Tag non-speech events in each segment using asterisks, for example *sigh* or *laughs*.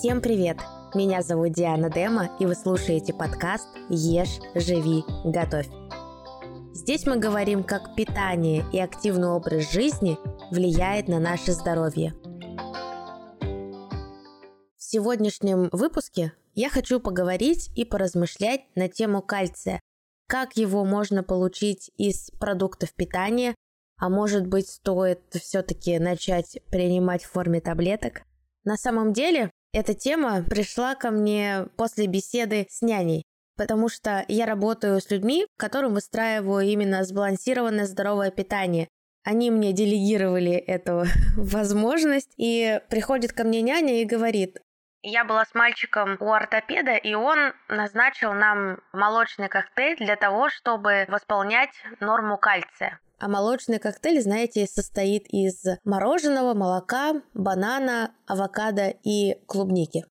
Всем привет! Меня зовут Диана Дема, и вы слушаете подкаст «Ешь, живи, готовь». Здесь мы говорим, как питание и активный образ жизни влияет на наше здоровье. В сегодняшнем выпуске я хочу поговорить и поразмышлять на тему кальция, как его можно получить из продуктов питания, а может быть стоит все-таки начать принимать в форме таблеток. На самом деле эта тема пришла ко мне после беседы с няней, потому что я работаю с людьми, которым выстраиваю именно сбалансированное здоровое питание. Они мне делегировали эту *laughs* возможность, и приходит ко мне няня и говорит, я была с мальчиком у ортопеда, и он назначил нам молочный коктейль для того, чтобы восполнять норму кальция. А молочный коктейль, знаете, состоит из мороженого, молока, банана, авокадо и клубники.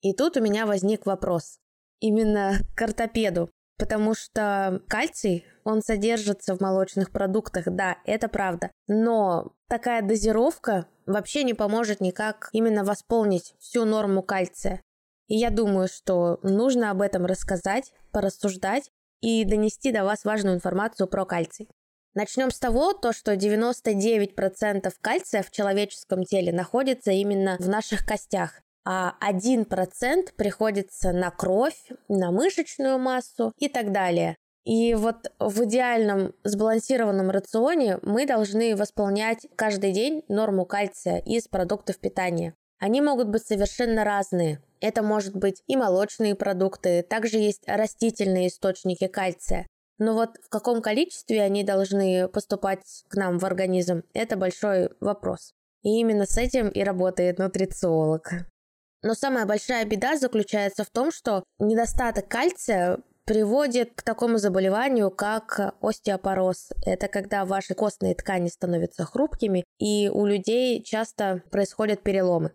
И тут у меня возник вопрос. Именно к ортопеду. Потому что кальций, он содержится в молочных продуктах, да, это правда. Но такая дозировка вообще не поможет никак именно восполнить всю норму кальция. И я думаю, что нужно об этом рассказать, порассуждать и донести до вас важную информацию про кальций. Начнем с того, то, что 99% кальция в человеческом теле находится именно в наших костях, а 1% приходится на кровь, на мышечную массу и так далее. И вот в идеальном сбалансированном рационе мы должны восполнять каждый день норму кальция из продуктов питания. Они могут быть совершенно разные. Это может быть и молочные продукты, также есть растительные источники кальция. Но вот в каком количестве они должны поступать к нам в организм, это большой вопрос. И именно с этим и работает нутрициолог. Но самая большая беда заключается в том, что недостаток кальция приводит к такому заболеванию, как остеопороз. Это когда ваши костные ткани становятся хрупкими, и у людей часто происходят переломы.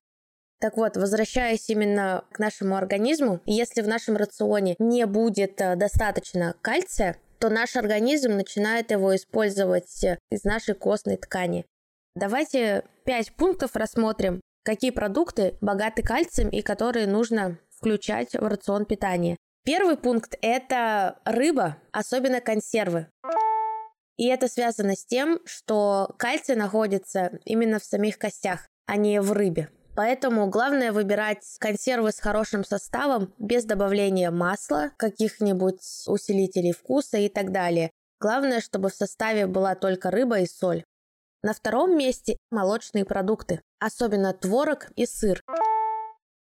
Так вот, возвращаясь именно к нашему организму, если в нашем рационе не будет э, достаточно кальция, то наш организм начинает его использовать из нашей костной ткани. Давайте пять пунктов рассмотрим, какие продукты богаты кальцием и которые нужно включать в рацион питания. Первый пункт – это рыба, особенно консервы. И это связано с тем, что кальций находится именно в самих костях, а не в рыбе. Поэтому главное выбирать консервы с хорошим составом, без добавления масла, каких-нибудь усилителей вкуса и так далее. Главное, чтобы в составе была только рыба и соль. На втором месте молочные продукты, особенно творог и сыр.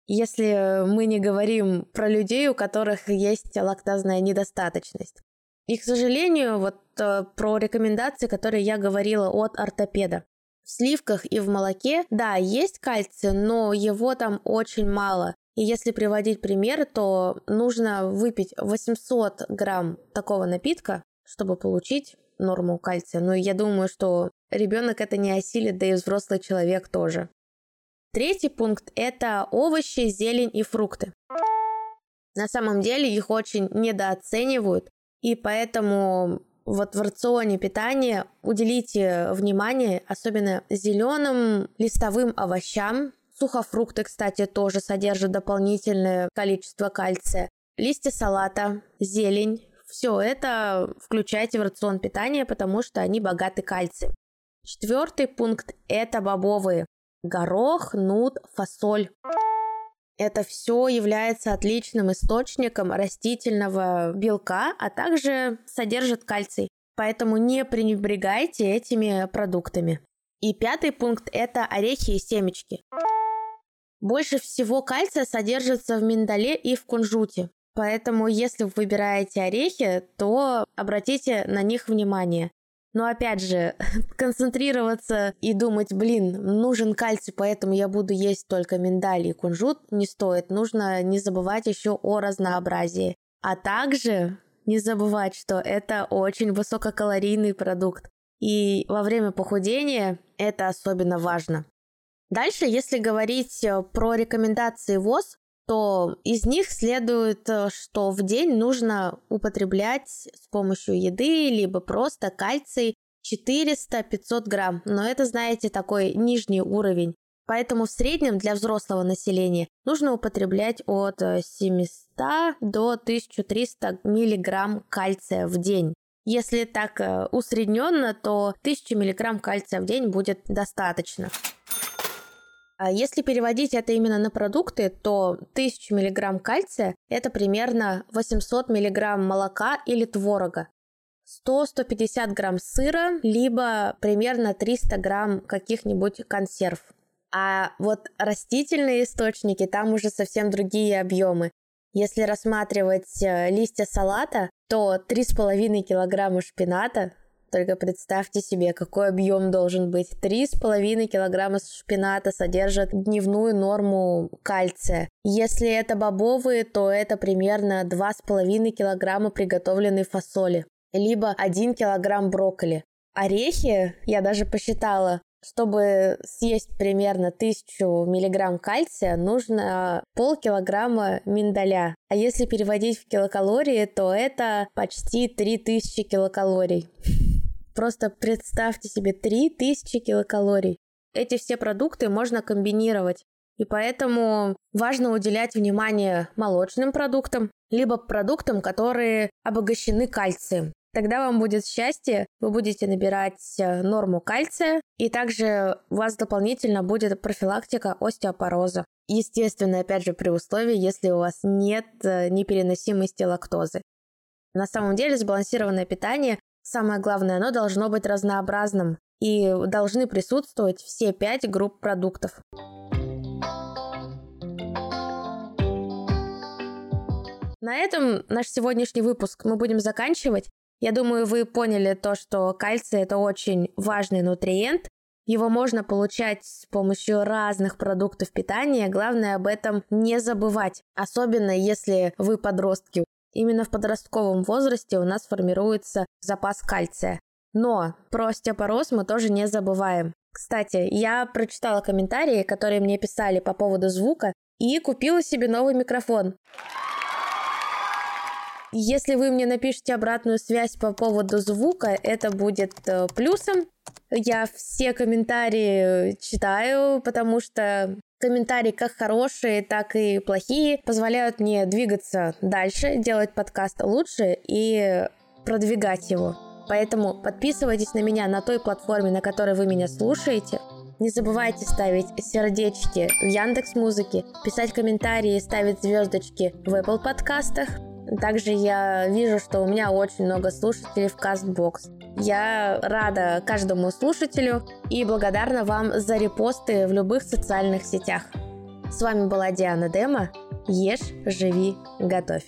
Если мы не говорим про людей, у которых есть лактазная недостаточность. И, к сожалению, вот э, про рекомендации, которые я говорила от ортопеда. В сливках и в молоке, да, есть кальций, но его там очень мало. И если приводить пример, то нужно выпить 800 грамм такого напитка, чтобы получить норму кальция. Но я думаю, что ребенок это не осилит, да и взрослый человек тоже. Третий пункт – это овощи, зелень и фрукты. На самом деле их очень недооценивают, и поэтому вот в рационе питания уделите внимание особенно зеленым листовым овощам. Сухофрукты, кстати, тоже содержат дополнительное количество кальция. Листья салата, зелень. Все это включайте в рацион питания, потому что они богаты кальцием. Четвертый пункт – это бобовые. Горох, нут, фасоль. Это все является отличным источником растительного белка, а также содержит кальций. Поэтому не пренебрегайте этими продуктами. И пятый пункт – это орехи и семечки. Больше всего кальция содержится в миндале и в кунжуте. Поэтому, если вы выбираете орехи, то обратите на них внимание. Но опять же, *laughs* концентрироваться и думать, блин, нужен кальций, поэтому я буду есть только миндаль и кунжут, не стоит. Нужно не забывать еще о разнообразии. А также не забывать, что это очень высококалорийный продукт. И во время похудения это особенно важно. Дальше, если говорить э, про рекомендации ВОЗ, то из них следует, э, что в день нужно употреблять с помощью еды, либо просто кальций 400-500 грамм. Но это, знаете, такой нижний уровень. Поэтому в среднем для взрослого населения нужно употреблять от 700 э, до 1300 мг кальция в день. Если так э, усредненно, то 1000 мг кальция в день будет достаточно. А если переводить это именно на продукты, то 1000 мг кальция – это примерно 800 мг молока или творога. 100-150 грамм сыра, либо примерно 300 грамм каких-нибудь консерв. А вот растительные источники, там уже совсем другие объемы. Если рассматривать э, листья салата, то 3,5 килограмма шпината, только представьте себе, какой объем должен быть. 3,5 килограмма шпината содержат дневную норму кальция. Если это бобовые, то это примерно 2,5 килограмма приготовленной фасоли, либо 1 килограмм брокколи. Орехи, я даже посчитала, чтобы съесть примерно 1000 миллиграмм кальция, нужно полкилограмма миндаля. А если переводить в килокалории, то это почти 3000 килокалорий. Просто представьте себе 3000 килокалорий. Эти все продукты можно комбинировать. И поэтому важно уделять внимание молочным продуктам, либо продуктам, которые обогащены кальцием. Тогда вам будет счастье, вы будете набирать э, норму кальция, и также у вас дополнительно будет профилактика остеопороза. Естественно, опять же, при условии, если у вас нет э, непереносимости лактозы. На самом деле сбалансированное питание, самое главное, оно должно быть разнообразным, и должны присутствовать все пять групп продуктов. На этом наш сегодняшний выпуск мы будем заканчивать. Я думаю, вы поняли то, что кальций это очень важный нутриент. Его можно получать с помощью разных продуктов питания. Главное об этом не забывать, особенно если вы подростки. Именно в подростковом возрасте у нас формируется запас кальция. Но про остеопороз мы тоже не забываем. Кстати, я прочитала комментарии, которые мне писали по поводу звука, и купила себе новый микрофон. Если вы мне напишите обратную связь по поводу звука, это будет э, плюсом. Я все комментарии читаю, потому что комментарии как хорошие, так и плохие позволяют мне двигаться дальше, делать подкаст лучше и продвигать его. Поэтому подписывайтесь на меня на той платформе, на которой вы меня слушаете. Не забывайте ставить сердечки в Яндекс Музыке, писать комментарии, ставить звездочки в Apple подкастах. Также я вижу, что у меня очень много слушателей в CastBox. Я рада каждому слушателю и благодарна вам за репосты в любых социальных сетях. С вами была Диана Дема. Ешь, живи, готовь.